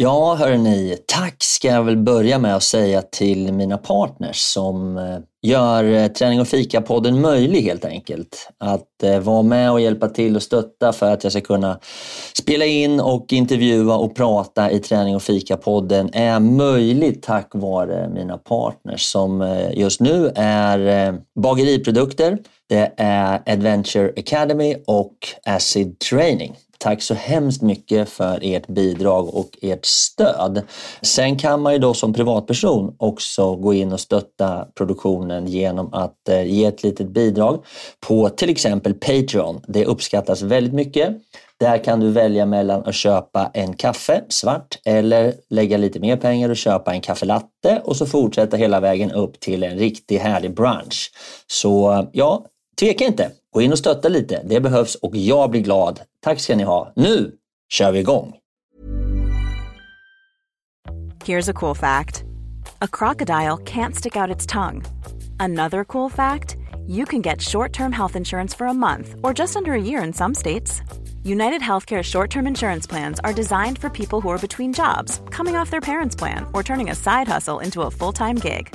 Ja, hörni, tack ska jag väl börja med att säga till mina partners som eh, gör eh, Träning och fika-podden möjlig helt enkelt. Att eh, vara med och hjälpa till och stötta för att jag ska kunna spela in och intervjua och prata i Träning och fika-podden är möjligt tack vare mina partners som just nu är Bageriprodukter, det är Adventure Academy och Acid Training. Tack så hemskt mycket för ert bidrag och ert stöd. Sen kan man ju då som privatperson också gå in och stötta produktionen genom att eh, ge ett litet bidrag på till exempel Patreon. Det uppskattas väldigt mycket. Där kan du välja mellan att köpa en kaffe svart eller lägga lite mer pengar och köpa en kaffelatte och så fortsätta hela vägen upp till en riktigt härlig brunch. Så ja, tveka inte. Gå in och stötta lite. Det behövs och jag blir glad. Tack ska ni ha. Nu kör vi igång! Here's a cool fact. A crocodile can't stick out its tongue. Another cool fact. You can get short-term health insurance for a month or just under a year in some states. United Healthcare short term insurance plans are designed for people who are between jobs, coming off their parents' plan, or turning a side hustle into a full time gig.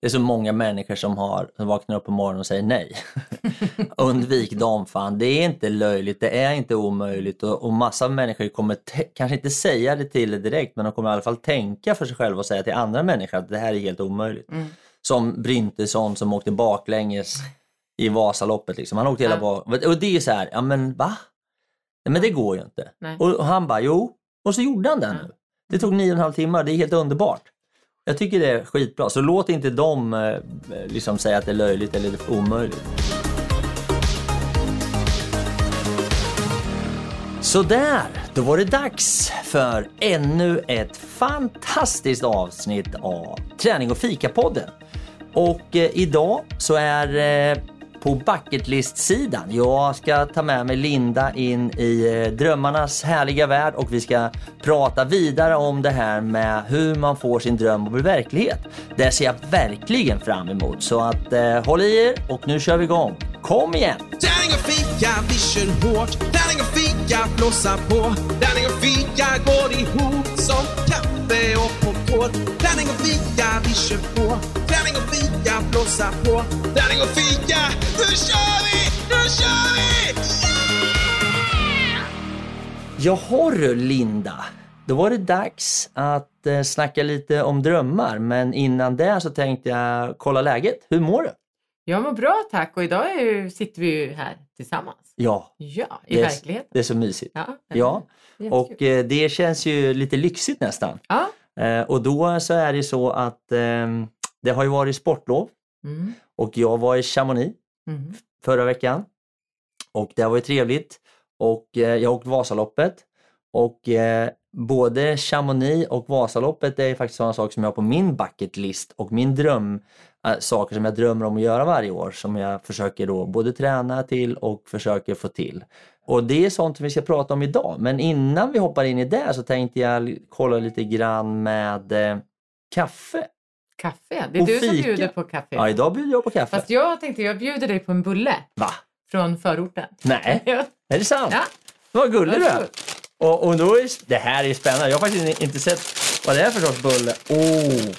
Det är så många människor som, har, som vaknar upp på morgonen och säger nej. Undvik dem fan. Det är inte löjligt, det är inte omöjligt och, och massa människor kommer kanske inte säga det till dig direkt men de kommer i alla fall tänka för sig själva och säga till andra människor att det här är helt omöjligt. Mm. Som Bryntesson som åkte baklänges i Vasaloppet. Liksom. Han åkte hela bak... Och det är så här, ja men va? Nej, men det går ju inte. Och, och, han bara, jo. Och så gjorde han det nu. Det tog nio och en halv timmar, det är helt underbart. Jag tycker det är skitbra, så låt inte dem eh, liksom säga att det är löjligt eller omöjligt. Sådär, då var det dags för ännu ett fantastiskt avsnitt av Träning och fika-podden. Och eh, idag så är eh, på bucketlist-sidan. Jag ska ta med mig Linda in i eh, drömmarnas härliga värld och vi ska prata vidare om det här med hur man får sin dröm att bli verklighet. Det ser jag verkligen fram emot så att eh, håll i er och nu kör vi igång. Kom igen! Tärning och fika, vi kör hårt. Tärning och fika, blåsa på. Tärning och fika går ihop som kaffe och popcorn. Tärning och fika, vi kör på. Tärning och fika, blåsa på. Tärning och fika, nu kör vi! Nu kör vi! Yeah! Jaha du Linda, då var det dags att eh, snacka lite om drömmar men innan det så tänkte jag kolla läget. Hur mår du? Jag mår bra tack och idag ju, sitter vi ju här tillsammans. Ja, ja i det är, verkligheten. Det är så mysigt. Ja, ja. och eh, det känns ju lite lyxigt nästan. Ja. Eh, och då så är det så att eh, det har ju varit sportlov mm. och jag var i Chamonix mm. förra veckan och det har varit trevligt och eh, jag har åkt Vasaloppet och eh, både Chamonix och Vasaloppet är faktiskt sådana saker som jag har på min bucket list och min dröm Äh, saker som jag drömmer om att göra varje år som jag försöker då både träna till och försöker få till. Och det är sånt vi ska prata om idag. Men innan vi hoppar in i det så tänkte jag kolla lite grann med eh, kaffe. Kaffe? Det är och du fika. som bjuder på kaffe. Ja, idag bjuder jag på kaffe. Fast jag tänkte jag bjuder dig på en bulle. Va? Från förorten. Nej, ja. är det sant? Ja. Vad gullig du är. Och, och då är, det här är spännande. Jag har faktiskt inte sett Vad är det för sorts bulle? Åh!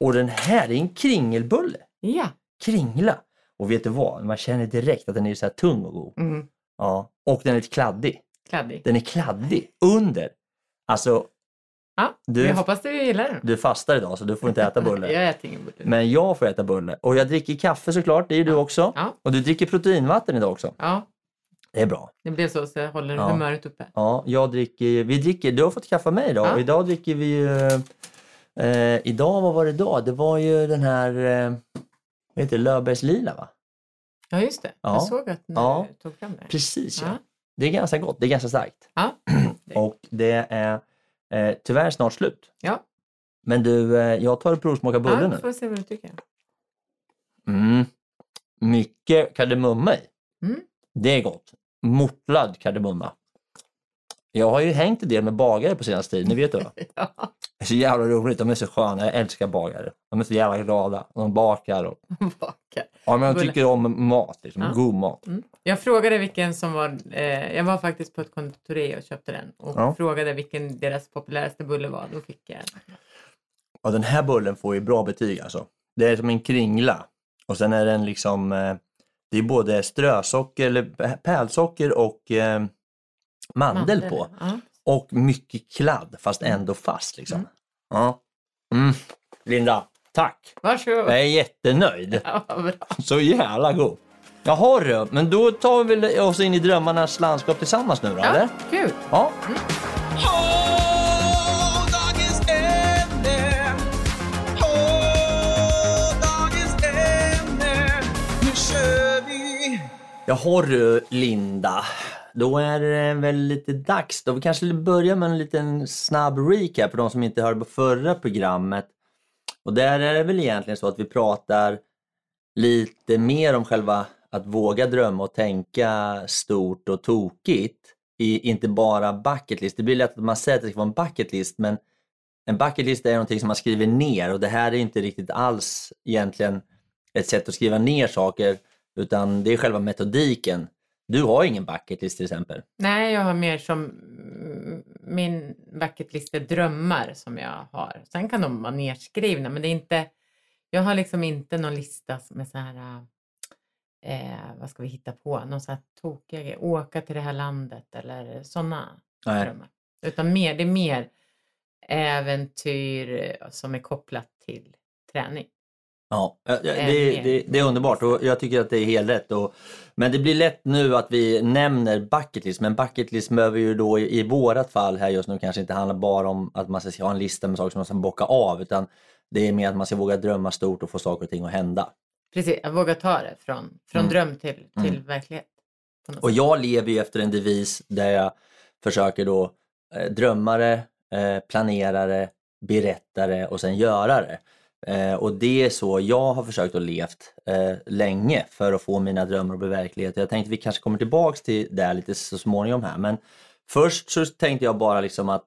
Och den här är en kringelbulle. Ja. Kringla. Och vet du vad? Man känner direkt att den är så här tung och god. Mm. Ja. Och den är lite kladdig. Kladdig. Den är kladdig under. Alltså, Ja, Du- jag hoppas du gillar den. du fastar idag så du får inte äta bulle. Jag äter ingen bulle. Men jag får äta bulle. Och jag dricker kaffe såklart, det är ju du också. Ja. Och du dricker proteinvatten idag också. Ja, Det är bra. det blev så så jag håller Ja. humöret uppe. Ja, jag dricker, vi dricker, du har fått kaffe mig idag Ja. och idag dricker vi ju, eh, idag, vad var det idag? Det var ju den här, eh, vad heter det, Löfbergs lila va? Ja, just det. Ja. Jag såg att du Ja. tog fram det. Precis ja. Ja. Det är ganska gott, det är ganska starkt. Ja. Och det är eh, tyvärr snart slut. Ja. Men du, eh, jag tar och provsmakar bullen ja, nu. får se vad du tycker. Mm. Mycket kardemumma i. Mm. Det är gott. Mortlad kardemumma. Jag har ju hängt en del med bagare på senaste tiden, ni vet det va? Ja. Det är så jävla roligt, de är så sköna, jag älskar bagare. De är så jävla glada, de bakar och... Bakar. Ja men Bulle. tycker om mat, liksom. Ja. god mat. Mm. Jag frågade vilken som var, eh, jag var faktiskt på ett konditori och köpte den och Ja. frågade vilken deras populäraste bulle var. Då fick jag Och den här bullen får ju bra betyg alltså. Det är som en kringla. Och sen är den liksom, eh, det är både strösocker, eller pärlsocker och eh, mandel, på. Ja. Och mycket kladd, fast ändå fast liksom. Ja. Mm. Linda, tack! Varsågod. Jag är jättenöjd. Ja, bra. Så jävla god. Jaha du, men då tar vi väl oss in i drömmarnas landskap tillsammans nu då, Ja, eller? kul. Ja. Åh, dagens ämne. Åh, dagens ämne. Nu kör vi. Jaha du, Linda. Då är det väl lite dags då. Vi kanske börjar med en liten snabb recap för de som inte hörde på förra programmet. Och där är det väl egentligen så att vi pratar lite mer om själva att våga drömma och tänka stort och tokigt. I, inte bara bucket list. Det blir lätt att man säger att det ska vara en bucket list men en bucket list är någonting som man skriver ner och det här är inte riktigt alls egentligen ett sätt att skriva ner saker utan det är själva metodiken. Du har ingen bucket list till exempel. Nej, jag har mer som mm, min bucketlist är drömmar som jag har. Sen kan de vara nedskrivna, men det är inte, jag har liksom inte någon lista med så här, eh, vad ska vi hitta på, någon så här tokiga åka till det här landet eller sådana drömmar. Utan mer, det är mer äventyr som är kopplat till träning. Ja, det, det, det är underbart och jag tycker att det är helt rätt. Och, men det blir lätt nu att vi nämner bucket list, men bucket list behöver ju då i, i vårat fall här just nu kanske inte handla bara om att man ska ha en lista med saker som man ska bocka av, utan det är mer att man ska våga drömma stort och få saker och ting att hända. Precis, att våga ta det från, från Mm. dröm till, till Mm. verklighet. Och jag lever ju efter en devis där jag försöker då eh, drömmare, eh, planerare, berättare och sen görare. Eh, och det är så jag har försökt att levt eh, länge för att få mina drömmar att bli verklighet. Jag tänkte vi kanske kommer tillbaks till det lite så småningom här. Men först så tänkte jag bara liksom att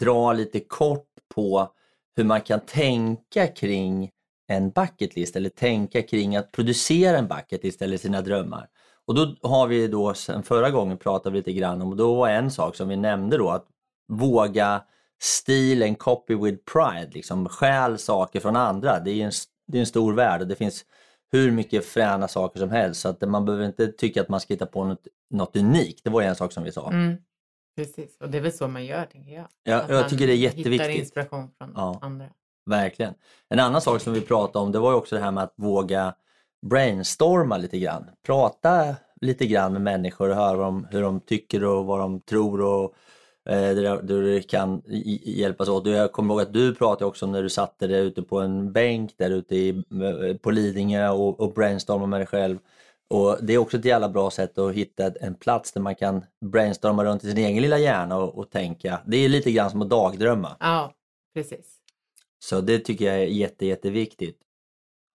dra lite kort på hur man kan tänka kring en bucketlist eller tänka kring att producera en bucketlist eller sina drömmar. Och då har vi då sen förra gången pratat lite grann om, och då var en sak som vi nämnde då att våga steal and copy with pride, liksom stjäl saker från andra. Det är en, det är en stor värld och det finns hur mycket fräna saker som helst så att man behöver inte tycka att man ska hitta på något, något unikt. Det var ju en sak som vi sa. Mm. Precis, och det är väl så man gör tänker jag. Ja, Att jag tycker det är Hittar jätteviktigt. inspiration från Ja. andra. Verkligen. En annan sak som vi pratade om det var ju också det här med att våga brainstorma lite grann. Prata lite grann med människor och höra de, hur de tycker och vad de tror och där, där det kan hjälpas åt. Jag kommer ihåg att du pratade också om när du satte dig ute på en bänk där ute i, eh, på Lidingö och, och brainstorma med dig själv. Och Det är också ett jävla bra sätt att hitta en plats där man kan brainstorma runt i sin egen lilla hjärna och, och tänka. Det är lite grann som att dagdrömma. Ja, precis. Så det tycker jag är jätte, jätteviktigt.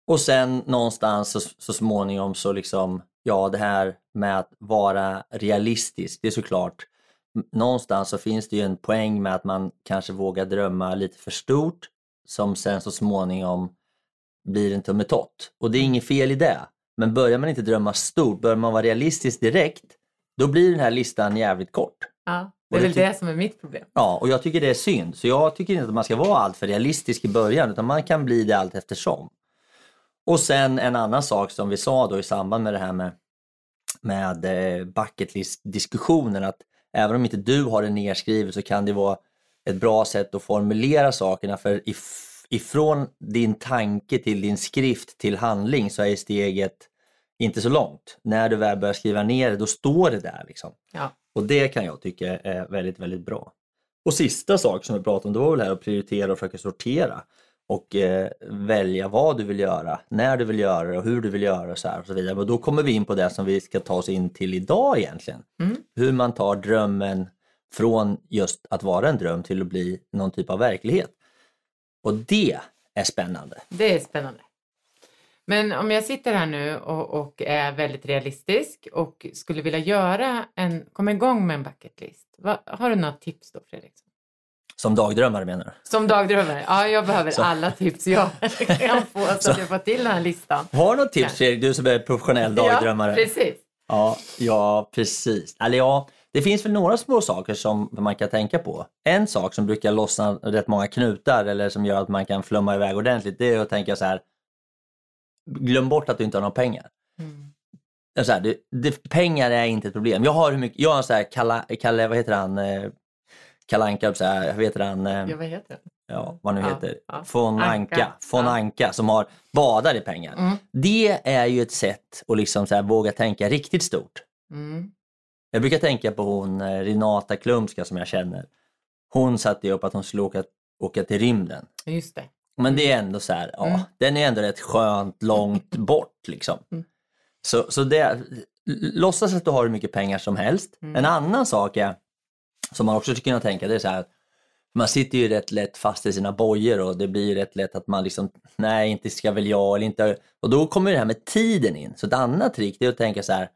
Och sen någonstans så, så småningom så liksom, ja det här med att vara realistisk, det är såklart, någonstans så finns det ju en poäng med att man kanske vågar drömma lite för stort som sen så småningom blir en tummetott. Och det är inget fel i det. Men börjar man inte drömma stort, börjar man vara realistisk direkt, då blir den här listan jävligt kort. Ja, det är väl det som är mitt problem. Ja, och jag tycker det är synd. Så jag tycker inte att man ska vara alltför realistisk i början utan man kan bli det allt eftersom. Och sen en annan sak som vi sa då i samband med det här med, med eh, bucket list-diskussionen att även om inte du har det nedskrivet så kan det vara ett bra sätt att formulera sakerna för if, ifrån din tanke till din skrift till handling så är steget inte så långt. När du väl börjar skriva ner det, då står det där. Liksom. Ja. Och det kan jag tycka är väldigt, väldigt bra. Och sista sak som vi pratade om, det var väl här att prioritera och försöka sortera och eh, välja vad du vill göra, när du vill göra det och hur du vill göra det och så, här och så vidare. Men då kommer vi in på det som vi ska ta oss in till idag egentligen. Mm. Hur man tar drömmen från just att vara en dröm till att bli någon typ av verklighet. Och det är spännande. Det är spännande. Men om jag sitter här nu och, och är väldigt realistisk och skulle vilja göra en, komma igång med en bucket list. Vad, har du några tips då Fredrik? Som dagdrömmare menar du? Som dagdrömmare? Ja, jag behöver Så- alla tips jag kan få så att jag får till den här listan. Har du något tips. Fredrik, du som är professionell dagdrömmare? Ja, precis. Ja, ja precis. Eller ja, det finns väl några små saker som man kan tänka på. En sak som brukar lossna rätt många knutar eller som gör att man kan flumma iväg ordentligt, det är att tänka så här. Glöm bort att du inte har några pengar. Mm. Så här, det, det, pengar är inte ett problem. Jag har hur mycket, jag har så här, Kalle, Kalle vad heter han, eh, Kalanka, så här, vad heter han, eh, Ja, vad heter den? ja, vad nu Ja, heter, ja. von Anka, Anka, von ja. Anka som har badar i pengar. Mm. Det är ju ett sätt att liksom så här, våga tänka riktigt stort. Mm. Jag brukar tänka på hon eh, Renata Klumska som jag känner. Hon satte ju upp att hon skulle åka, åka till rymden. Just det. Men det är ändå så här, ja, Mm. den är ändå rätt skönt långt bort liksom. Mm. Så, så det, låtsas att du har hur mycket pengar som helst. Mm. En annan sak är, som man också skulle kunna tänka, det är så här, man sitter ju rätt lätt fast i sina bojor och det blir rätt lätt att man liksom, nej inte ska väl jag eller inte. Och då kommer det här med tiden in. Så ett annat trick det är att tänka så här,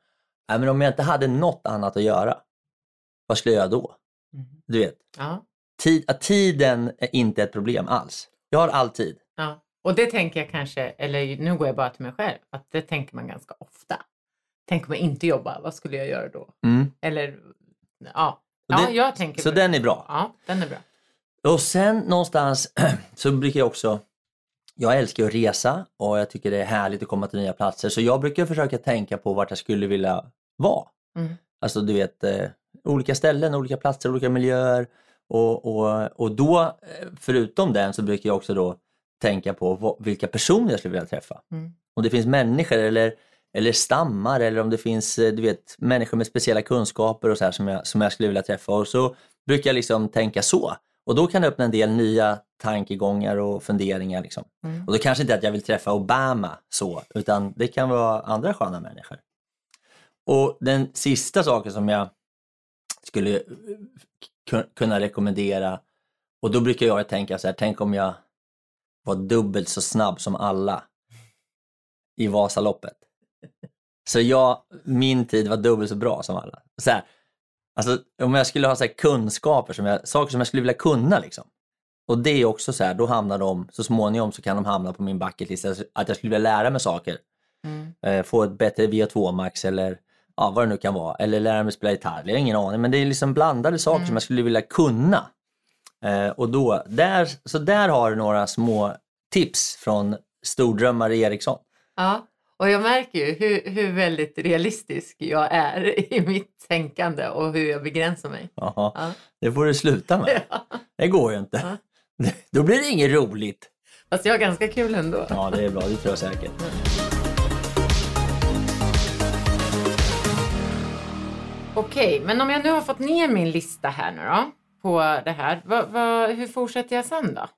nej men om jag inte hade något annat att göra, vad skulle jag göra då? Mm. Du vet, Ja. tid, att tiden är inte ett problem alls. Jag har all tid. ja. Och det tänker jag kanske, eller nu går jag bara till mig själv, att det tänker man ganska ofta. Tänk om jag inte jobbar, vad skulle jag göra då? Mm. Eller, ja. Ja, det- jag tänker Så den är bra. Ja, den är bra. Och sen någonstans så brukar jag också, jag älskar att resa och jag tycker det är härligt att komma till nya platser. Så jag brukar försöka tänka på vart jag skulle vilja vara. Mm. Alltså du vet, eh, olika ställen, olika platser, olika miljöer. Och, och, och då, eh, förutom den, så brukar jag också då tänka på vilka personer jag skulle vilja träffa. Mm. Om det finns människor eller, eller stammar eller om det finns eh, du vet, människor med speciella kunskaper och så här som, jag, som jag skulle vilja träffa. Och så brukar jag liksom tänka så. Och då kan det öppna en del nya tankegångar och funderingar. Liksom. Mm. Och då kanske inte att jag vill träffa Obama så, utan det kan vara andra sköna människor. Och den sista saken som jag skulle eh, ku- kunna rekommendera, och då brukar jag tänka så här, tänk om jag var dubbelt så snabb som alla i Vasaloppet. Så jag, min tid var dubbelt så bra som alla. Så här, alltså, om jag skulle ha så här kunskaper, som jag, saker som jag skulle vilja kunna. Liksom. Och det är också så här, då hamnar de, så småningom så kan de hamna på min bucketlist, alltså, att jag skulle vilja lära mig saker. Mm. Eh, få ett bättre VO2 max eller ja, vad det nu kan vara. Eller lära mig spela gitarr, jag har ingen aning. Men det är liksom blandade saker Mm. som jag skulle vilja kunna. Eh, och då, där, så där har du några små tips från stordrömmare Eriksson. Ja, och jag märker ju hur, hur väldigt realistisk jag är i mitt tänkande och hur jag begränsar mig. Ja. Det får du sluta med. Det går ju inte. Då blir det inget roligt. Fast jag har ganska kul ändå. Ja, det är bra. Det tror jag säkert. Okej, men om jag nu har fått ner min lista här nu då, på det här, vad, vad, hur fortsätter jag sen då?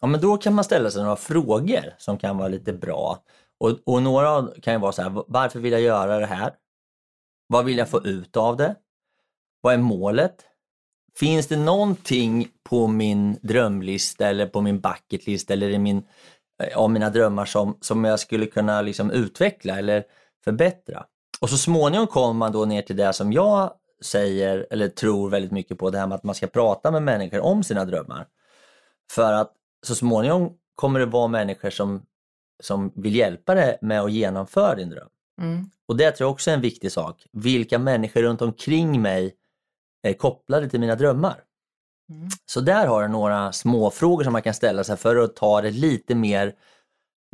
Ja, men då kan man ställa sig några frågor som kan vara lite bra. Och, och några kan ju vara så här, varför vill jag göra det här? Vad vill jag få ut av det? Vad är målet? Finns det någonting på min drömlista eller på min bucketlist eller i min, eh, av mina drömmar som, som jag skulle kunna liksom utveckla eller förbättra? Och så småningom kommer man då ner till det som jag säger eller tror väldigt mycket på, det här med att man ska prata med människor om sina drömmar. För att så småningom kommer det vara människor som, som vill hjälpa dig med att genomföra din dröm. Mm. Och det tror jag också är en viktig sak. Vilka människor runt omkring mig är kopplade till mina drömmar. Mm. Så där har du några små frågor som man kan ställa sig för att ta det lite mer,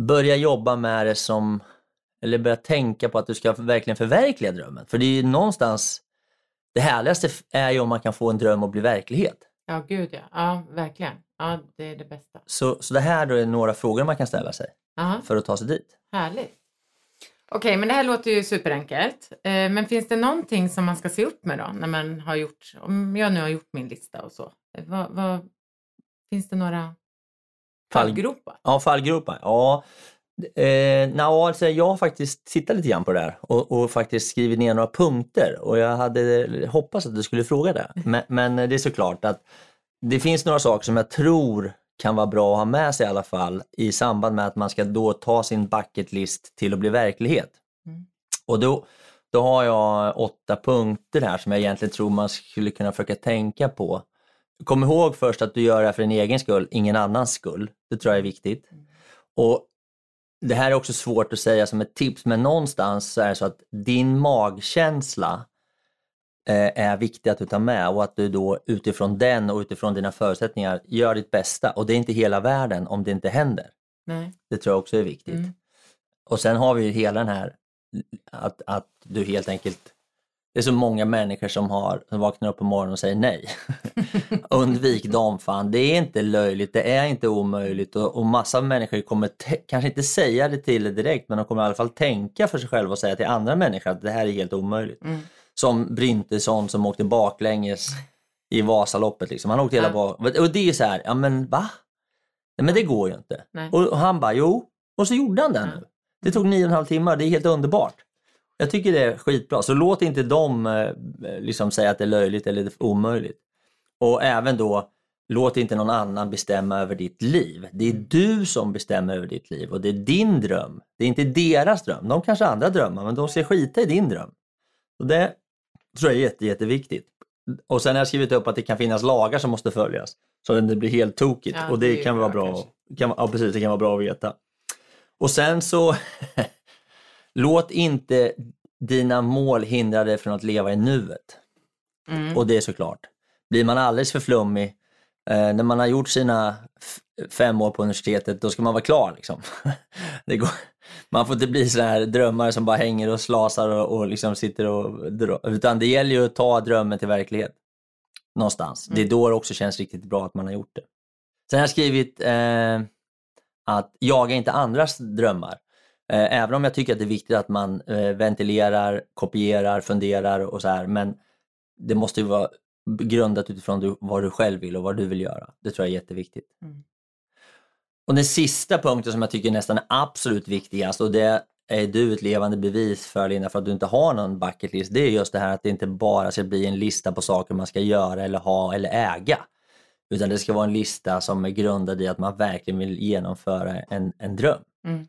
börja jobba med det som, eller börja tänka på att du ska verkligen förverkliga drömmen. För det är ju någonstans, det härligaste är ju om man kan få en dröm att bli verklighet. Ja, gud ja. Ja, verkligen. Ja, det är det bästa. Så, så det här då är några frågor man kan ställa sig Ja, för att ta sig dit. härligt. Okej, men det här låter ju superenkelt. Eh, men finns det någonting som man ska se upp med då när man har gjort, om jag nu har gjort min lista och så. Eh, Vad, vad, finns det några Fall- fallgropar? Ja, fallgropar. Ja, eh, no, alltså jag har faktiskt tittat lite grann på det där och, och faktiskt skrivit ner några punkter och jag hade hoppats att du skulle fråga det. Men, men det är såklart att det finns några saker som jag tror kan vara bra att ha med sig i alla fall i samband med att man ska då ta sin bucket list till att bli verklighet. Mm. Och då, då har jag åtta punkter här som jag egentligen tror man skulle kunna försöka tänka på. Kom ihåg först att du gör det här för din egen skull, ingen annans skull. Det tror jag är viktigt. Och Det här är också svårt att säga som ett tips, men någonstans så är det så att din magkänsla är viktig att du tar med och att du då utifrån den och utifrån dina förutsättningar gör ditt bästa. Och det är inte hela världen om det inte händer. Nej. Det tror jag också är viktigt. Mm. Och sen har vi ju hela den här att, att du helt enkelt det är så många människor som, har, som vaknar upp på morgonen och säger nej. Undvik dem fan, det är inte löjligt, det är inte omöjligt och, och massa människor kommer kanske inte säga det till dig direkt men de kommer i alla fall tänka för sig själva och säga till andra människor att det här är helt omöjligt. Mm. Som Bryntesson som åkte baklänges i Vasaloppet. Liksom. Han åkte hela Ja. bak... Och det är så här, ja men va? Nej, men det går ju inte. Nej. Och, han bara, jo. Och så gjorde han det Ja. nu. Det tog nio och en halv timmar, det är helt underbart. Jag tycker det är skitbra, så låt inte dem eh, liksom säga att det är löjligt eller omöjligt. Och även då, låt inte någon annan bestämma över ditt liv. Det är du som bestämmer över ditt liv och det är din dröm. Det är inte deras dröm. De kanske har andra drömmar, men de ska skita i din dröm. Och det tror jag är jätte, jätteviktigt. Och sen har jag skrivit upp att det kan finnas lagar som måste följas. Så att det blir helt tokigt. Ja, och det det, kan vara bra kanske. Kan, ja, precis, det kan vara bra att veta. Och sen så, låt inte dina mål hindra dig från att leva i nuet. Mm. Och det är såklart. Blir man alldeles för flummig, när man har gjort sina fem år på universitetet, då ska man vara klar. Liksom. Går, man får inte bli sådana här drömmar som bara hänger och slasar och, och liksom sitter och drar. Utan det gäller ju att ta drömmen till verklighet. Någonstans. Det är då det också känns riktigt bra att man har gjort det. Sen har jag skrivit eh, att jaga inte andras drömmar. Eh, även om jag tycker att det är viktigt att man eh, ventilerar, kopierar, funderar och så här. Men det måste ju vara grundat utifrån du, vad du själv vill och vad du vill göra. Det tror jag är jätteviktigt. Mm. Och den sista punkten som jag tycker nästan är absolut viktigast och det är du ett levande bevis för Linda, för att du inte har någon bucket list. Det är just det här att det inte bara ska bli en lista på saker man ska göra eller ha eller äga. Utan det ska vara en lista som är grundad i att man verkligen vill genomföra en, en dröm. Mm.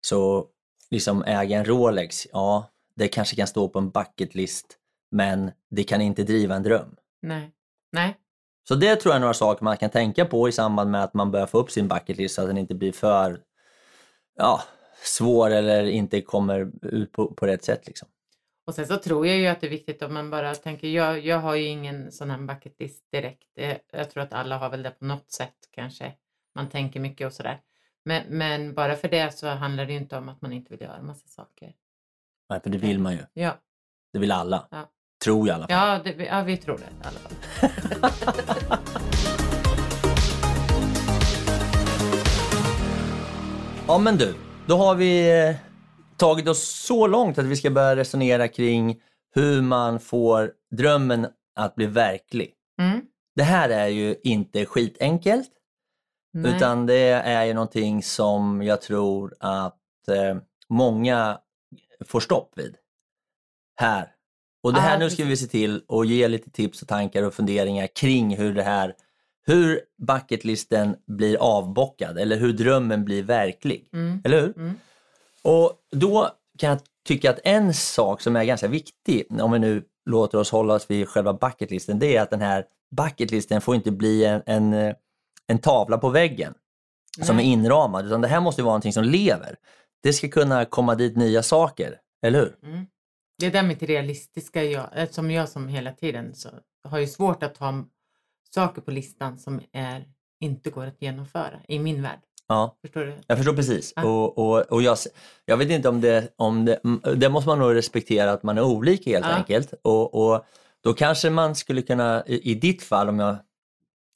Så liksom äga en Rolex, ja det kanske kan stå på en bucket list men det kan inte driva en dröm. Nej. Nej. Så det tror jag är några saker man kan tänka på i samband med att man börjar få upp sin bucket list så att den inte blir för ja, svår eller inte kommer ut på, på rätt sätt. Liksom. Och sen så tror jag ju att det är viktigt om man bara tänker, jag, jag har ju ingen sån här bucket list direkt. Eh, Jag tror att alla har väl det på något sätt kanske. Man tänker mycket och sådär. Men, men bara för det så handlar det ju inte om att man inte vill göra massa saker. Nej, för det vill man ju. Ja, Det vill alla. Ja. Tror jag i alla fall. ja, det, ja vi tror det i alla fall. Ja men du, då har vi eh, tagit oss så långt att vi ska börja resonera kring hur man får drömmen att bli verklig. Mm. Det här är ju inte skitenkelt, Nej. utan det är ju någonting som jag tror att eh, många får stopp vid. Här. Och det här nu ska vi se till att ge lite tips och tankar och funderingar kring hur det här, hur bucketlisten blir avbockad eller hur drömmen blir verklig. Mm. Eller hur? Mm. Och då kan jag tycka att en sak som är ganska viktig, om vi nu låter oss hålla oss vid själva bucketlisten, det är att den här bucketlisten får inte bli en, en, en tavla på väggen som är Nej. inramad, utan det här måste vara någonting som lever. Det ska kunna komma dit nya saker, eller hur? Mm. Det där mitt realistiska jag, eh, som jag som hela tiden så har ju svårt att ha saker på listan som är, inte går att genomföra i min värld. Ja, Förstår du? jag förstår precis. Ja. Och, och, och jag, jag vet inte om det, om det, det måste man nog respektera att man är olika helt Ja. enkelt. Och, och då kanske man skulle kunna, i, i ditt fall om jag,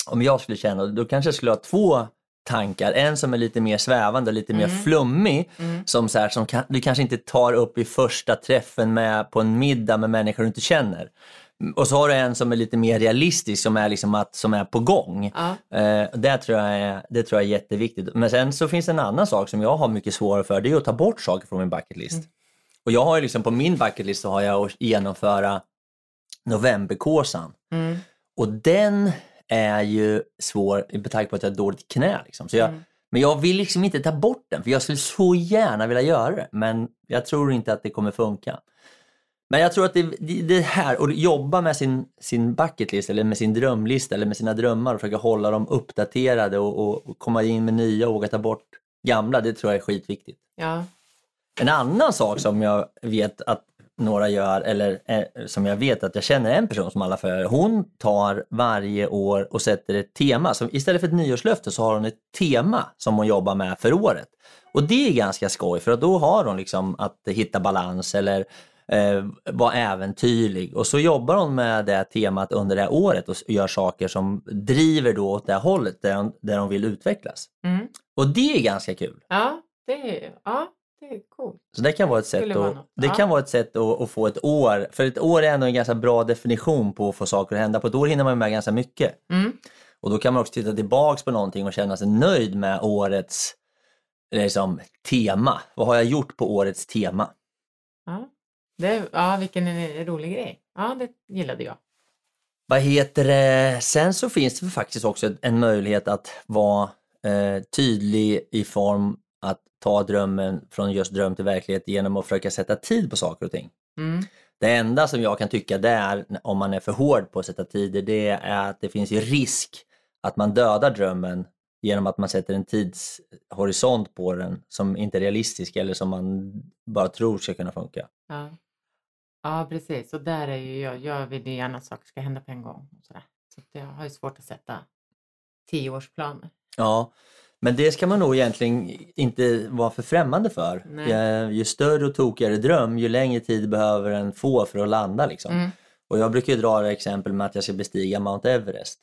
om jag skulle känna, då kanske jag skulle ha två tankar. En som är lite mer svävande, lite mer flummig, Mm. som, så här, som kan, du kanske inte tar upp i första träffen med, på en middag med människor du inte känner. Och så har du en som är lite mer realistisk, som är, liksom att, som är på gång. Ja. Eh, det, tror jag är, det tror jag är jätteviktigt. Men sen så finns det en annan sak som jag har mycket svårare för, det är att ta bort saker från min bucket list. Mm. Och jag har liksom på min bucket list så har jag att genomföra novemberkåsan. Mm. Och den är ju svår med tanke på att jag har dåligt knä. Liksom. Så jag, Mm. Men jag vill liksom inte ta bort den, för jag skulle så gärna vilja göra det. Men jag tror inte att det kommer funka. Men jag tror att det, det, det här, att jobba med sin, sin bucket list eller med sin drömlista eller med sina drömmar och försöka hålla dem uppdaterade och, och, och komma in med nya och våga ta bort gamla, det tror jag är skitviktigt. Ja. En annan sak som jag vet att några gör, eller eh, som jag vet att jag känner en person som alla följer, hon tar varje år och sätter ett tema. Så istället för ett nyårslöfte så har hon ett tema som hon jobbar med för året. Och det är ganska skoj för då har hon liksom att hitta balans eller eh, vara äventyrlig. Och så jobbar hon med det temat under det här året och gör saker som driver då åt det hållet där hon, där hon vill utvecklas. Mm. Och det är ganska kul. Ja, det är, ja, det är coolt. Så det kan vara ett sätt, vara att, det Ja. kan vara ett sätt att, att få ett år, för ett år är ändå en ganska bra definition på att få saker att hända. På ett år hinner man med ganska mycket. Mm. Och då kan man också titta tillbaks på någonting och känna sig nöjd med årets liksom, tema. Vad har jag gjort på årets tema? Ja. Det, ja, vilken en rolig grej. Ja, det gillade jag. Vad heter det? Sen så finns det faktiskt också en möjlighet att vara eh, tydlig i form att ta drömmen från just dröm till verklighet genom att försöka sätta tid på saker och ting. Mm. Det enda som jag kan tycka där, om man är för hård på att sätta tider, det är att det finns ju risk att man dödar drömmen genom att man sätter en tidshorisont på den som inte är realistisk eller som man bara tror ska kunna funka. Ja. ja, precis. Och där är ju jag, jag vill ju gärna att saker ska hända på en gång. Och sådär. Så jag har ju svårt att sätta tioårsplaner. Ja, men det ska man nog egentligen inte vara för främmande för. Ju, ju större och tokigare dröm, ju längre tid behöver den få för att landa. Liksom. Mm. Och jag brukar ju dra det exempel med att jag ska bestiga Mount Everest.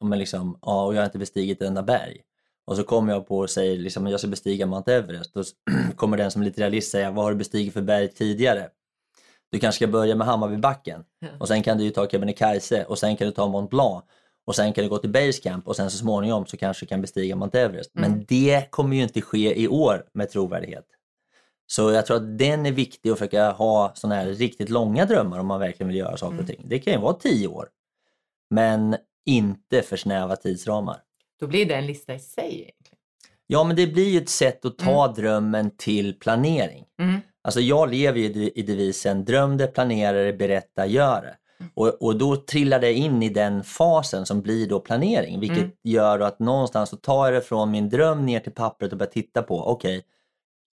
Och, men liksom, ja, och jag har inte bestigit ett enda berg. Och så kommer jag på och säger liksom, jag ska bestiga Mount Everest. Då kommer den som är lite realist säga, vad har du bestigit för berg tidigare? Du kanske ska börja med Hammarbybacken och sen kan du ju ta Kebnekaise och sen kan du ta Mont Blanc och sen kan du gå till Basecamp och sen så småningom så kanske du kan bestiga Mount Everest. Men Mm. det kommer ju inte ske i år med trovärdighet. Så jag tror att den är viktig att försöka ha sådana här riktigt långa drömmar om man verkligen vill göra saker och Mm. ting. Det kan ju vara tio år. Men inte för snäva tidsramar. Då blir det en lista i sig egentligen. Ja, men det blir ju ett sätt att ta drömmen till planering. Mm. Alltså jag lever ju i i devisen dröm det, planera det, berätta, gör det. Och, och då trillar det in i den fasen som blir då planering. Vilket Mm. gör att någonstans så tar jag det från min dröm ner till pappret och börjar titta på, okej,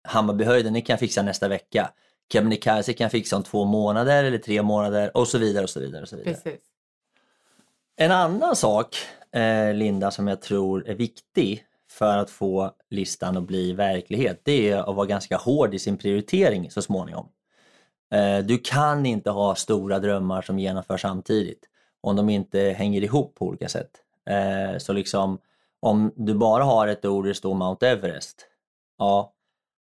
Hammarbyhöjden, det kan jag fixa nästa vecka. Kebnekaise kan jag fixa om två månader eller tre månader och så vidare och så vidare. Och så vidare. Precis. En annan sak, eh, Linda, som jag tror är viktig för att få listan att bli verklighet, det är att vara ganska hård i sin prioritering så småningom. Eh, du kan inte ha stora drömmar som genomförs samtidigt om de inte hänger ihop på olika sätt. Eh, så liksom, om du bara har ett ord där det står Mount Everest, ja,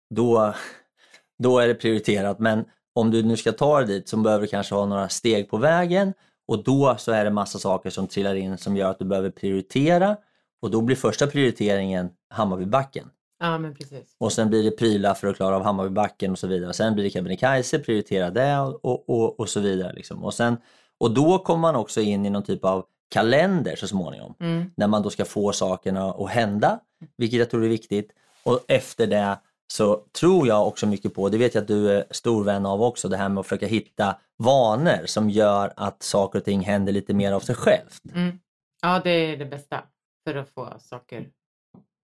då, då är det prioriterat. Men om du nu ska ta dig dit så behöver du kanske ha några steg på vägen och då så är det massa saker som trillar in som gör att du behöver prioritera och då blir första prioriteringen Hammarbybacken. Ja, men precis. Och sen blir det prylar för att klara av Hammarbybacken och så vidare. Sen blir det Kebnekaise, prioritera det och, och, och så vidare. Liksom. Och, sen, och då kommer man också in i någon typ av kalender så småningom. Mm. När man då ska få sakerna att hända, vilket jag tror är viktigt. Och efter det så tror jag också mycket på, det vet jag att du är stor vän av också, det här med att försöka hitta vanor som gör att saker och ting händer lite mer av sig självt. Mm. Ja, det är det bästa för att få saker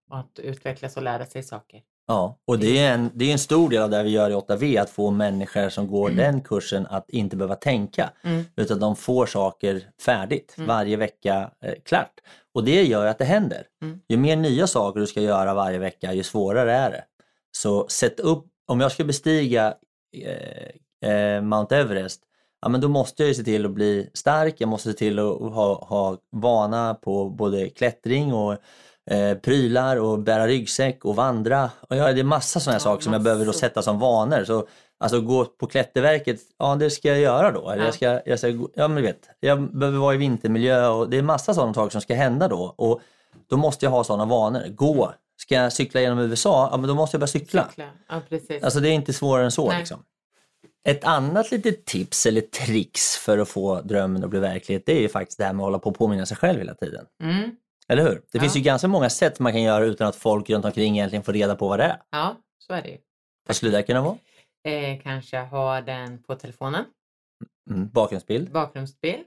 att utvecklas och lära sig saker. Ja, och det är, en, det är en stor del av det vi gör i 8V, att få människor som går den kursen att inte behöva tänka. Mm. Utan de får saker färdigt Mm. varje vecka eh, klart. Och det gör att det händer. Mm. Ju mer nya saker du ska göra varje vecka, ju svårare är det. Så sätt upp, om jag ska bestiga eh, eh, Mount Everest, ja, men då måste jag ju se till att bli stark, jag måste se till att ha, ha vana på både klättring och eh, prylar och bära ryggsäck och vandra. Och ja, det är massa sådana Ja, saker som jag behöver då sätta som vanor. Så, alltså gå på klätterverket, ja det ska jag göra då. Eller Ja. jag, ska, jag, ska, ja, men vet, jag behöver vara i vintermiljö och det är massa sådana saker som ska hända då. Och då måste jag ha sådana vanor. Gå, ska jag cykla genom USA, ja men då måste jag börja cykla. Cykla. Ja, precis. Alltså det är inte svårare än så. Nej. Liksom. Ett annat litet tips eller tricks för att få drömmen att bli verklighet det är ju faktiskt det här med att hålla på och påminna sig själv hela tiden. Mm. Eller hur? Det Ja. finns ju ganska många sätt man kan göra utan att folk runt omkring egentligen får reda på vad det är. Ja, så är det ju. Vad skulle det kunna vara? Eh, kanske ha den på telefonen, Mm, bakgrundsbild? bakgrundsbild,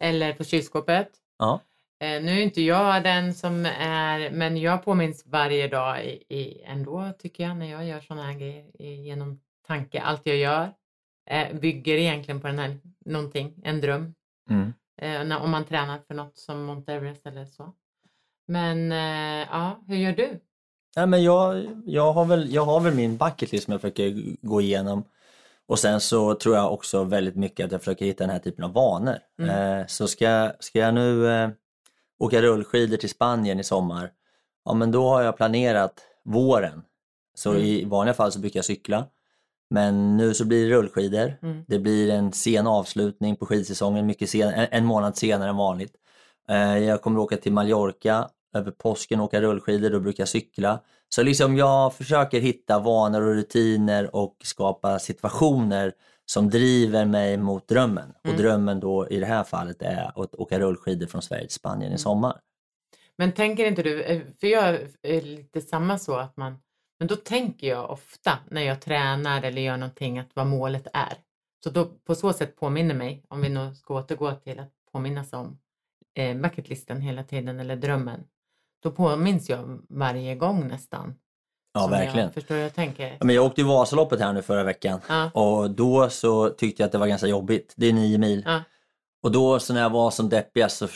eller på kylskåpet. Ja. Eh, nu är inte jag den som är, men jag påminns varje dag i, i, ändå tycker jag när jag gör sådana här grejer i, genom tanke. Allt jag gör eh, bygger egentligen på den här, någonting, en dröm. Mm. Eh, när, om man tränar för något som Mount Everest eller så. Men eh, ja, hur gör du? Ja, men jag, jag, har väl, jag har väl min bucket list som jag försöker gå igenom. Och sen så tror jag också väldigt mycket att jag försöker hitta den här typen av vanor. Mm. Eh, så ska, ska jag nu eh, åka rullskidor till Spanien i sommar, ja men då har jag planerat våren. Så Mm. i vanliga fall så brukar jag cykla. Men nu så blir det rullskidor. Mm. Det blir en sen avslutning på skidsäsongen, mycket sen, en, en månad senare än vanligt. Eh, jag kommer åka till Mallorca över påsken och åka rullskidor, då brukar jag cykla. Så liksom jag försöker hitta vanor och rutiner och skapa situationer som driver mig mot drömmen. Och Mm. drömmen då i det här fallet är att åka rullskidor från Sverige till Spanien Mm. i sommar. Men tänker inte du, eh, för jag är lite samma så att man, men då tänker jag ofta när jag tränar eller gör någonting att vad målet är. Så då på så sätt påminner mig, om vi nu ska återgå till att påminnas om eh, bucketlisten hela tiden eller drömmen. Då påminns jag varje gång nästan. Ja, verkligen. Jag, förstår jag tänker? Ja, men jag åkte ju Vasaloppet här nu förra veckan Ja. och då så tyckte jag att det var ganska jobbigt. Det är nio mil. Ja. Och då så när jag var som deppigast så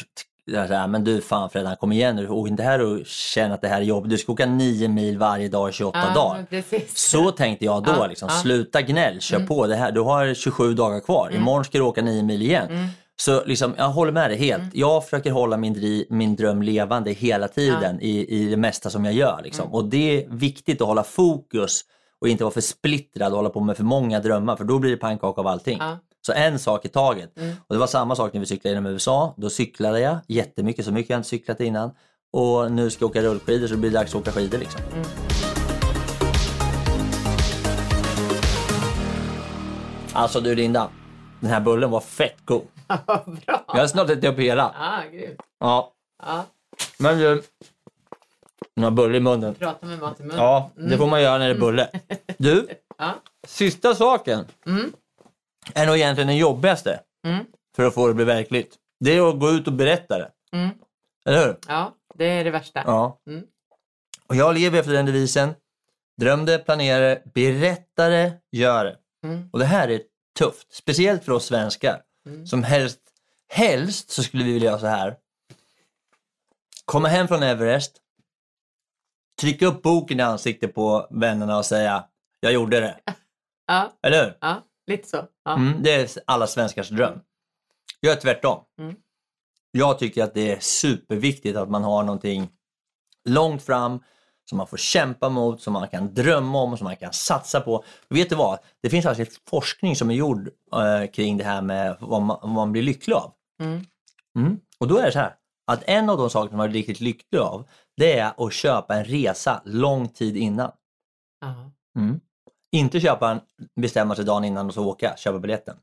jag så här, men du fan Fredan kom igen nu, åk inte här och känn att det här är jobbigt. Du ska åka nio mil varje dag i 28 Ja, dagar. precis. Så tänkte jag då, Ja, liksom, ja. sluta gnäll, kör Mm. på det här. Du har 27 dagar kvar, Mm. imorgon ska du åka nio mil igen. Mm. Så liksom, jag håller med dig helt. Mm. Jag försöker hålla min, dri- min dröm levande hela tiden i, i det mesta som jag gör. Liksom. Mm. Och det är viktigt att hålla fokus och inte vara för splittrad och hålla på med för många drömmar för då blir det pannkaka av allting. Ja. Så en sak i taget. Mm. Och Det var samma sak när vi cyklade genom USA. Då cyklade jag jättemycket, så mycket jag inte cyklat innan. Och nu ska jag åka rullskidor så det blir dags att åka skidor. Liksom. Mm. Alltså du Linda, den här bullen var fett god. Bra! Jag har snart ätit upp hela. Ja, grymt. Ja, men du, nu har bulle i munnen. prata med mat i munnen. Ja, det får man göra när det är bulle. Du, Ja. sista saken Mm. är nog egentligen den jobbigaste Mm. för att få det att bli verkligt. Det är att gå ut och berätta det. Mm. Eller hur? Ja, det är det värsta. Ja. Mm. Och jag lever efter den devisen. Dröm det, planera det, berätta det, gör det. Mm. Och det här är tufft. Speciellt för oss svenskar. Mm. Som helst, helst så skulle vi vilja göra så här. Komma hem från Everest. Trycka upp boken i ansiktet på vännerna och säga jag gjorde det. Ja, Eller hur? ja, lite så. Ja. Mm, det är alla svenskars dröm. Jag är tvärtom. Mm. Jag tycker att det är superviktigt att man har någonting långt fram som man får kämpa mot, som man kan drömma om, som man kan satsa på. Och vet du vad? Det finns faktiskt forskning som är gjord eh, kring det här med vad man, vad man blir lycklig av. Mm. Mm. Och då är det så här, att en av de saker man blir riktigt lycklig av, det är att köpa en resa lång tid innan. Mm. Inte köpa en, bestämma sig dagen innan och så åka, köpa biljetten.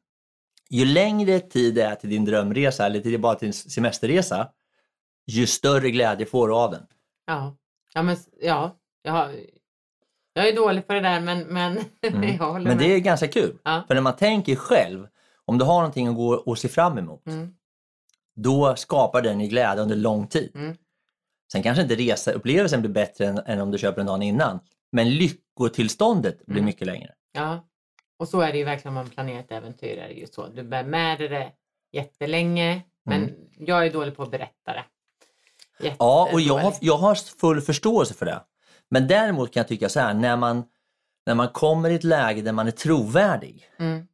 Ju längre tid det är till din drömresa eller till bara till din semesterresa, ju större glädje får du av den. Ja. Ja, men ja. Jag, jag är dålig på det där men, men Mm. jag håller Men med. det är ganska kul. Ja. För när man tänker själv, om du har någonting att gå och se fram emot, Mm. då skapar den i glädje under lång tid. Mm. Sen kanske inte resaupplevelsen blir bättre än, än om du köper en dag innan. Men lyckotillståndet blir Mm. mycket längre. Ja, och så är det ju verkligen om man planerar ett äventyr. Är det ju så. Du bär med dig det jättelänge, men Mm. jag är dålig på att berätta det. Ja, och jag har, jag har full förståelse för det. Men däremot kan jag tycka så här, när man, när man kommer i ett läge där man är trovärdig. Mm,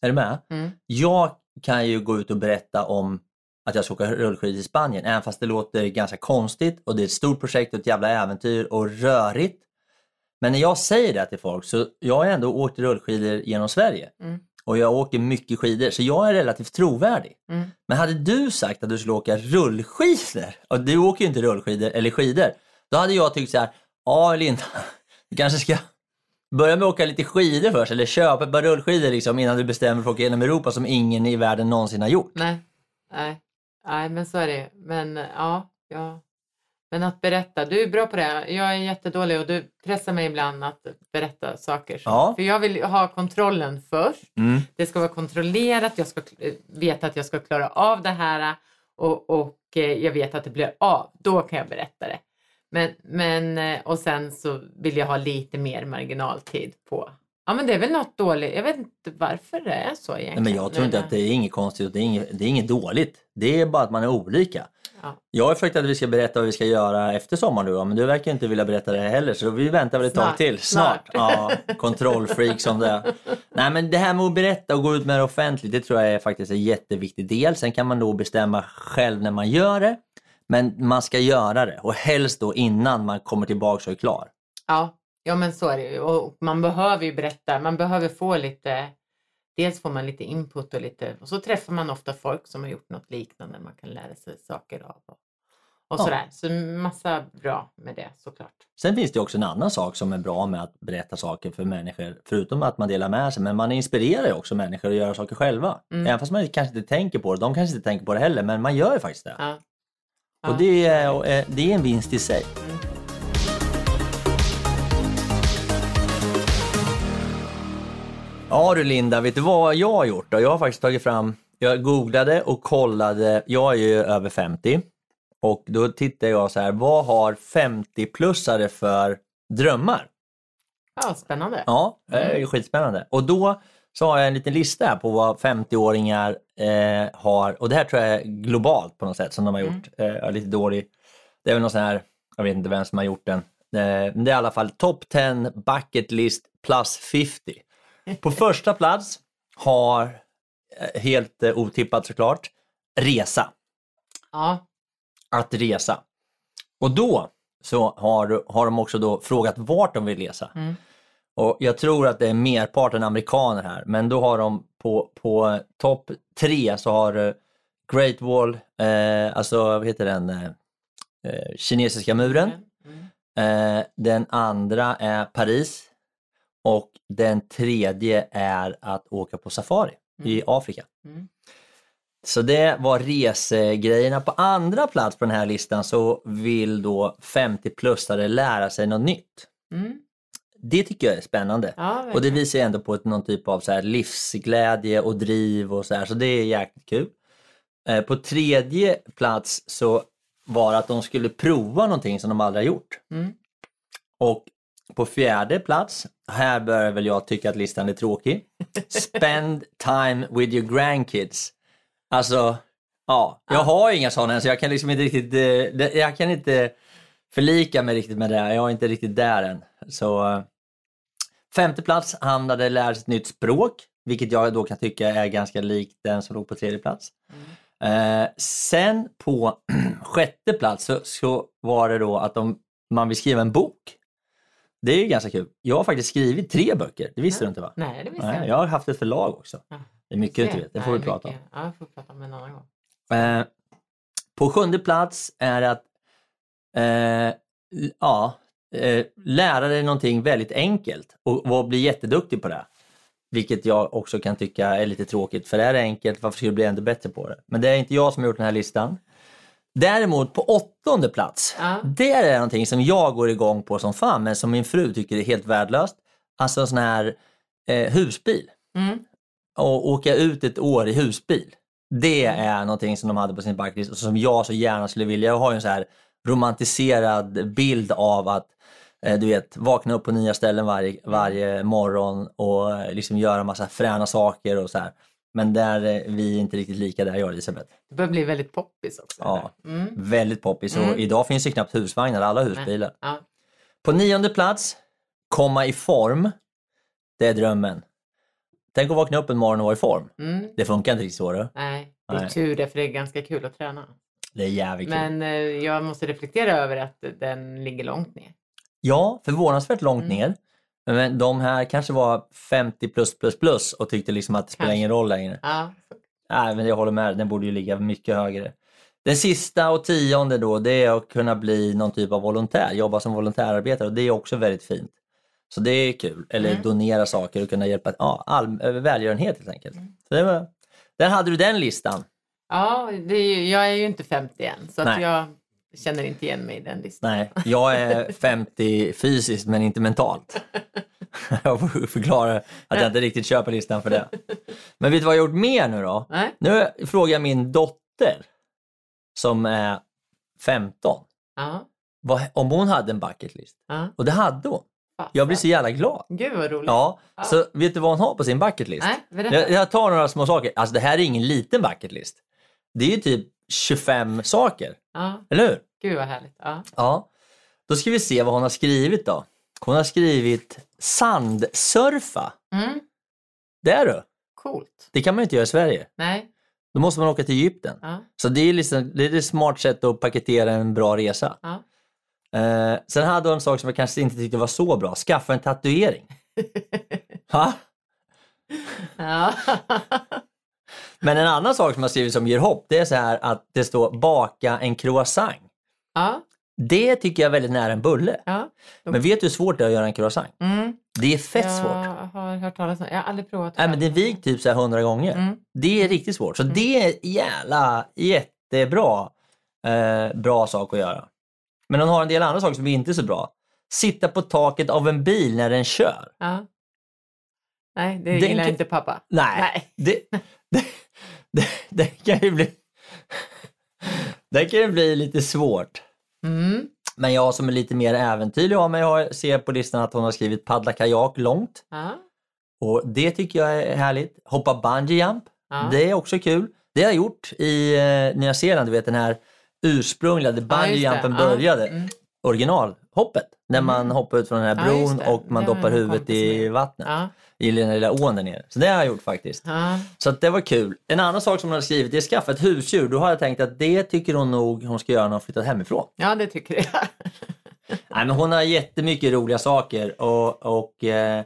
Är du med? mm, Jag kan ju gå ut och berätta om att jag ska åka rullskidor i Spanien, även fast det låter ganska konstigt och det är ett stort projekt och ett jävla äventyr och rörigt. Men när jag säger det till folk så jag har ändå åkt rullskidor genom Sverige Mm. Och jag åker mycket skidor så jag är relativt trovärdig. mm. Men hade du sagt att du skulle åka rullskidor, och du åker ju inte rullskidor eller skidor, då hade jag tyckt så här, ja Linda, du kanske ska börja med att åka lite skidor först eller köpa ett par rullskidor liksom, innan du bestämmer för att åka genom Europa som ingen i världen någonsin har gjort. Nej, nej, nej, men så är det. Men eh, ja, ja. Men att berätta, du är bra på det. Jag är jättedålig och du pressar mig ibland att berätta saker. Ja. För jag vill ha kontrollen först. Mm. Det ska vara kontrollerat, jag ska veta att jag ska klara av det här och, och eh, jag vet att det blir av. Då kan jag berätta det. Men, men, eh, och sen så vill jag ha lite mer marginaltid på. Ja men det är väl något dåligt. Jag vet inte varför det är så egentligen. Nej, men jag tror inte att det är inget konstigt det är inget, det är inget dåligt. Det är bara att man är olika. Ja. Jag har försökt att vi ska berätta vad vi ska göra efter sommaren nu, men du verkar inte vilja berätta det heller så vi väntar väl ett tag Snart, till. Snart. snart. Ja, kontrollfreak som det är. Nej men det här med att berätta och gå ut med det offentligt, det tror jag är faktiskt en jätteviktig del. Sen kan man då bestämma själv när man gör det. Men man ska göra det och helst då innan man kommer tillbaka och är klar. Ja, ja men så är det ju. Och man behöver ju berätta, man behöver få lite, dels får man lite input och lite, och så träffar man ofta folk som har gjort något liknande man kan lära sig saker av. Och, och Ja. sådär. Så massa bra med det såklart. Sen finns det också en annan sak som är bra med att berätta saker för människor, förutom att man delar med sig, men man inspirerar ju också människor att göra saker själva. Mm. Även fast man kanske inte tänker på det, de kanske inte tänker på det heller, men man gör ju faktiskt det. Ja. Ja, Och det är, eh, det är en vinst i sig. Mm. Ja du Linda, vet du vad jag har gjort då? Jag har faktiskt tagit fram, jag googlade och kollade, jag är ju över 50 och då tittade jag så här, vad har 50-plussare för drömmar? Ja, spännande. Ja, det är ju skitspännande. Och då så har jag en liten lista här på vad 50-åringar eh, har, och det här tror jag är globalt på något sätt som de har Mm. gjort. Eh, jag är lite dålig. Det är väl någon sån här, jag vet inte vem som har gjort den. Eh, men det är i alla fall Top 10 Bucket List plus 50. På första plats har, eh, helt eh, otippat såklart, resa. Ja, Att resa. Och då så har, har de också då frågat vart de vill resa. Mm. Och Jag tror att det är merparten amerikaner här, men då har de på, på topp tre så har eh, Great Wall, eh, alltså vad heter den, eh, kinesiska muren. Mm. Eh, den andra är Paris och den tredje är att åka på safari i Afrika. Mm. Så det var resegrejerna. På andra plats på den här listan så vill då 50-plussare lära sig något nytt. Mm. Det tycker jag är spännande. Ja, Och det visar ändå på ett, någon typ av så här livsglädje och driv och så här, så det är jäkligt kul. Eh, på tredje plats så var att de skulle prova någonting som de aldrig har gjort. Mm. Och på fjärde plats, här börjar väl jag tycka att listan är tråkig. Spend time with your grandkids. Alltså, ja, jag har inga sådana än så jag kan liksom inte riktigt, eh, jag kan inte förlika mig riktigt med det. Jag är inte riktigt där än. Så eh, femte plats handlade lära sig ett nytt språk, vilket jag då kan tycka är ganska likt den som låg på tredje plats. Eh, sen på sjätte plats så, så var det då att de, man vill skriva en bok. Det är ju ganska kul. Jag har faktiskt skrivit tre böcker, det visste du inte va? Nej, det visste jag jag har haft ett förlag också. Ja. Det är mycket du inte vet, det får Nej, vi prata om. Ja, det får vi prata om en annan gång. Eh, på sjunde plats är att eh, ja, eh, lära dig någonting väldigt enkelt och, och bli jätteduktig på det. Vilket jag också kan tycka är lite tråkigt, för är det enkelt, varför skulle du bli ännu bättre på det? Men det är inte jag som har gjort den här listan. Däremot på åttonde plats, Ja. det är någonting som jag går igång på som fan, men som min fru tycker är helt värdelöst. Alltså en sån här eh, husbil Mm. och åka ut ett år i husbil. Det är någonting som de hade på sin bucketlist och som jag så gärna skulle vilja. Jag har ju en så här romantiserad bild av att Eh, Du vet, vakna upp på nya ställen varje, varje morgon och eh, liksom göra massa fräna saker och så här. Men där eh, vi är inte riktigt lika där jag och Elisabeth. Det börjar bli väldigt poppis också. Ja. Mm. Väldigt poppis och Mm. idag finns det knappt husvagnar, alla husbilar. Ja. På nionde plats, komma i form. Det är drömmen. Tänk att vakna upp en morgon och vara i form. Mm. Det funkar inte riktigt så. Du. Nej, det är Nej. tur det för det är ganska kul att träna. Det är jävligt kul. Men eh, jag måste reflektera över att den ligger långt ner. Ja, förvånansvärt långt Mm. ner. Men de här kanske var 50 plus plus plus och tyckte liksom att det spelar ingen roll längre. Ja. Nej, men jag håller med. Den borde ju ligga mycket högre. Den sista och tionde då, det är att kunna bli någon typ av volontär, jobba som volontärarbetare och det är också väldigt fint. Så det är kul. Eller Mm. donera saker och kunna hjälpa, ja, all, eh, välgörenhet helt enkelt. Mm. Så det var, där hade du den listan. Ja, är ju, jag är ju inte 50 än så Nej. Jag känner inte igen mig i den listan. Nej, jag är 50 fysiskt men inte mentalt. Jag får förklara att jag inte riktigt köper listan för det. Men vet du vad jag har gjort mer nu då? Nej? Nu frågar jag min dotter som är 15 Ja. vad, om hon hade en bucket list. ja. Och det hade hon. Jag blir så jävla glad. Gud vad roligt. Ja, Ja. så vet du vad hon har på sin bucket list? Nej. Jag, jag tar några små saker. Alltså det här är ingen liten bucket list. Det är ju typ 25 saker, Ja. eller hur? Gud vad härligt. Ja. Ja. Då ska vi se vad hon har skrivit då. Hon har skrivit sandsurfa. Mm. Det är du. Coolt. Det kan man ju inte göra i Sverige. Nej. Då måste man åka till Egypten. Ja. Så det är, liksom, det är ett smart sätt att paketera en bra resa. Ja. Eh, sen hade hon en sak som jag kanske inte tyckte var så bra. Skaffa en tatuering. Ha? ja. Men en annan sak som jag skrivit som ger hopp, det är så här att det står baka en croissant. ja. Det tycker jag är väldigt nära en bulle. ja. Men vet du hur svårt det är att göra en croissant? Mm. Det är fett jag svårt. har hört talas om Jag har aldrig provat. Nej, men det vikt typ så här 100 gånger. Mm. Det är riktigt svårt. Så det är jävla jättebra eh, bra sak att göra. Men hon har en del andra saker som inte är så bra. Sitta på taket av en bil när den kör. Ja. Nej, det Den gillar kan- inte pappa. Nej, Nej. Det, det, det, det kan ju bli det kan ju bli lite svårt. Mm. Men jag som är lite mer äventyrlig av mig har, ser på listan att hon har skrivit paddla kajak långt. Ja. Och det tycker jag är härligt. Hoppa bungee jump, Ja. det är också kul. Det har jag gjort i eh, Nya Zeeland, du vet den här ursprungliga, där bungee jumpen Ja. började. Mm. Originalhoppet, när man hoppar ut från den här bron och man doppar huvudet i vattnet. I den lilla ån där nere. Så det har jag gjort faktiskt. Ja. Så det var kul. En annan sak som hon har skrivit är skaffa ett husdjur. Då har jag tänkt att det tycker hon nog hon ska göra när hon flyttat hemifrån. ja, det tycker jag. Nej, men hon har jättemycket roliga saker och, och eh,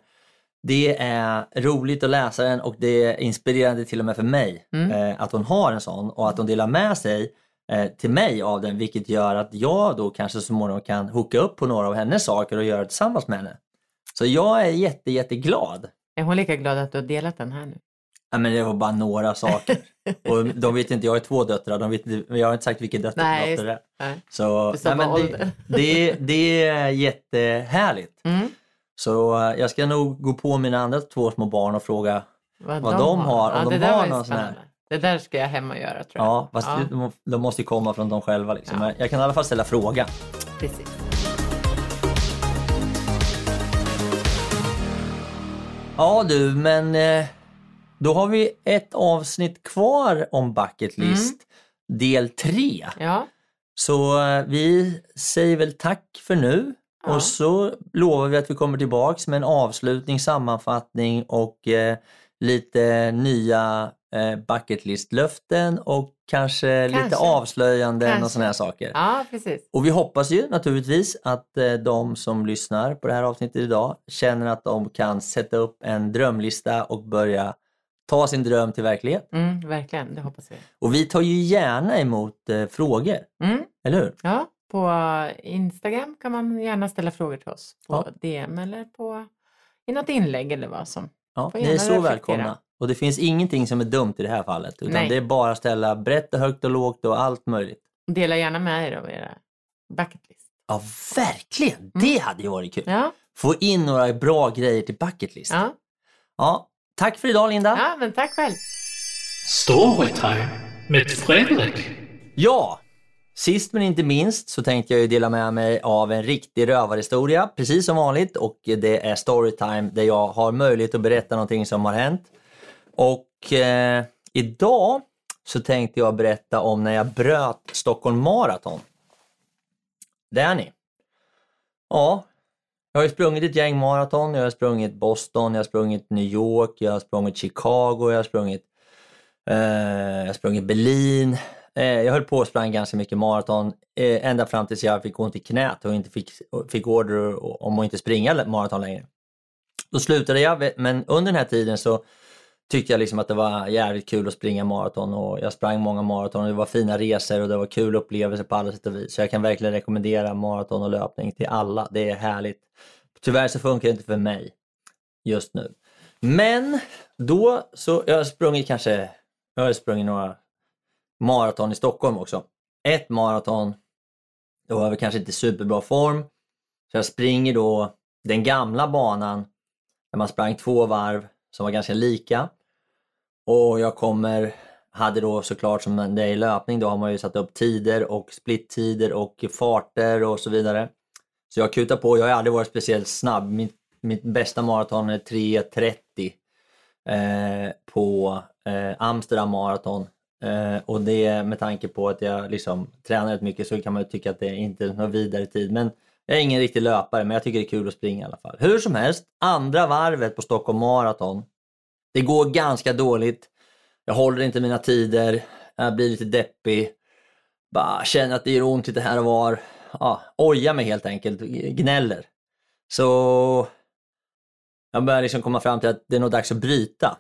det är roligt att läsa den och det är inspirerande till och med för mig Mm. eh, att hon har en sån och att hon delar med sig eh, till mig av den vilket gör att jag då kanske så småningom kan hooka upp på några av hennes saker och göra det tillsammans med henne. Så jag är jätte, jätteglad. Är hon lika glad att du har delat den här nu? Ja, men det var bara några saker. Och de vet inte, jag har två döttrar, de vet inte, jag har inte sagt vilken dotter, Nej, det är. Nej. Så nej, men det, det, det är jättehärligt. Mm. Så eh, jag ska nog gå på mina andra två små barn och fråga, Vad, Vad de har, om Ja, de har någon sån här. Det där ska jag hem och göra tror jag. ja fast De, de måste ju komma från dem själva. Liksom. Ja. Jag kan i alla fall ställa frågan. Precis. Ja du, men eh, då har vi ett avsnitt kvar om bucket list, del tre. Ja, Så eh, vi säger väl tack för nu Ja. och så lovar vi att vi kommer tillbaks med en avslutning, sammanfattning och eh, lite nya eh, bucket list-löften och kanske, lite Kanske. avslöjanden och Kanske. såna här saker. ja precis. Och vi hoppas ju naturligtvis att eh, de som lyssnar på det här avsnittet idag känner att de kan sätta upp en drömlista och börja ta sin dröm till verklighet. Mm, verkligen, det hoppas vi. Och vi tar ju gärna emot eh, frågor, Mm, eller hur? ja, på Instagram kan man gärna ställa frågor till oss. På Ja. DM eller på, i något inlägg eller vad som. Ja, ni är så reflektera. välkomna. Och det finns ingenting som är dumt i det här fallet. Utan Nej. det är bara att ställa brett och högt och lågt och allt möjligt. Dela gärna med er av era bucket list. Ja, verkligen! Det hade ju varit kul. Mm. Ja, Få in några bra grejer till bucket list. ja. Ja, tack för idag Linda. ja men tack själv. Storytime med Fredrik. Ja, Sist men inte minst så tänkte jag ju dela med mig av en riktig rövarhistoria, precis som vanligt. Och det är storytime där jag har möjlighet att berätta någonting som har hänt. Och eh, idag så tänkte jag berätta om när jag bröt Stockholm Marathon. Det ni. Ja, jag har ju sprungit ett gäng maraton. Jag har sprungit Boston, jag har sprungit New York, jag har sprungit Chicago, jag har sprungit, eh, jag har sprungit Berlin. Eh, jag höll på och sprang ganska mycket maraton eh, ända fram tills jag fick ont i knät och inte fick, fick order om att inte springa maraton längre. Då slutade jag, men under den här tiden så tyckte jag liksom att det var jävligt kul att springa maraton och jag sprang många maraton. Det var fina resor och det var kul upplevelser på alla sätt och vis. Så jag kan verkligen rekommendera maraton och löpning till alla. Det är härligt. Tyvärr så funkar det inte för mig just nu. Men då så, jag har sprungit kanske, jag har sprungit några maraton i Stockholm också. Ett maraton, då var jag kanske inte superbra form. Så jag springer då den gamla banan där man sprang två varv som var ganska lika. Och jag kommer, hade då såklart som det är i löpning, då har man ju satt upp tider och splittider och farter och så vidare. Så jag kutar på, jag har aldrig varit speciellt snabb. Mitt, mitt bästa maraton är 3.30 eh, på eh, Amsterdam maraton. Eh, och det med tanke på att jag liksom tränar rätt mycket så kan man ju tycka att det inte är någon vidare tid. Men jag är ingen riktig löpare men jag tycker det är kul att springa i alla fall. Hur som helst, andra varvet på Stockholm Marathon det går ganska dåligt. Jag håller inte mina tider. Jag blir lite deppig. Bara känner att det gör ont lite här och var. Ja, ojar mig helt enkelt. Gnäller. Så jag börjar liksom komma fram till att det är nog dags att bryta.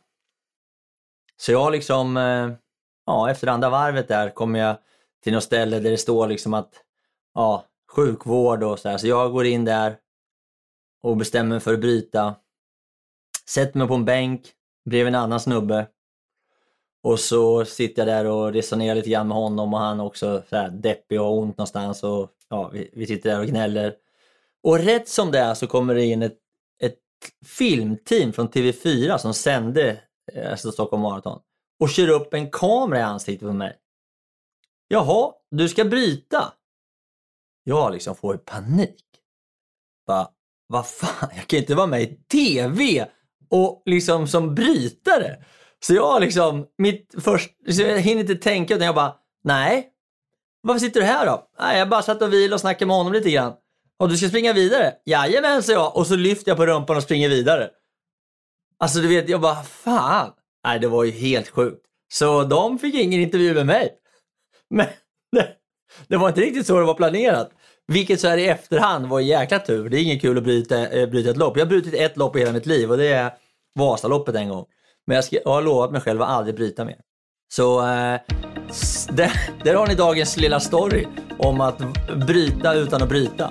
Så jag liksom, eh, ja efter andra varvet där kommer jag till något ställe där det står liksom att, ja, sjukvård och sådär. Så jag går in där och bestämmer mig för att bryta. Sätter mig på en bänk, bredvid en annan snubbe. Och så sitter jag där och resonerar lite grann med honom och han också så här deppig och har ont någonstans. Och, ja, vi, vi sitter där och gnäller. Och rätt som det är så kommer det in ett, ett filmteam från TV4 som sände eh, alltså Stockholm Marathon och kör upp en kamera i ansiktet på mig. Jaha, du ska bryta? Jag liksom får panik. Bara, vad fan, jag kan inte vara med i TV och liksom som brytare. Så jag liksom, mitt först, så jag hinner inte tänka utan jag bara, nej. Varför sitter du här då? Nej, jag bara satt och vilade och snackade med honom lite grann. Och du ska springa vidare? Jajamän, sa jag. Och så lyfter jag på rumpan och springer vidare. Alltså du vet, jag bara, fan. Nej, det var ju helt sjukt. Så de fick ingen intervju med mig. Men det, det var inte riktigt så det var planerat. Vilket så här i efterhand var en jäkla tur. Det är inget kul att bryta, eh, bryta ett lopp. Jag har brutit ett lopp i hela mitt liv och det är Vasaloppet en gång. Men jag, ska, jag har lovat mig själv att aldrig bryta mer. Så eh, där, där har ni dagens lilla story om att bryta utan att bryta.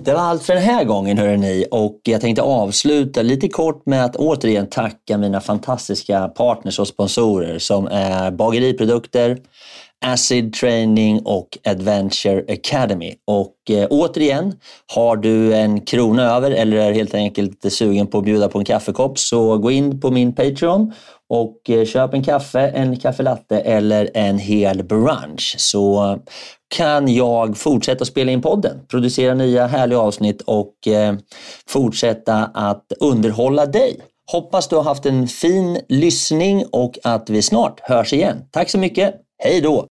Det var allt för den här gången hörrni och jag tänkte avsluta lite kort med att återigen tacka mina fantastiska partners och sponsorer som är Bageriprodukter, Acid Training och Adventure Academy. Och eh, återigen, har du en krona över eller är helt enkelt sugen på att bjuda på en kaffekopp så gå in på min Patreon och eh, köp en kaffe, en kaffelatte eller en hel brunch så kan jag fortsätta spela in podden, producera nya härliga avsnitt och eh, fortsätta att underhålla dig. Hoppas du har haft en fin lyssning och att vi snart hörs igen. Tack så mycket. Hej då!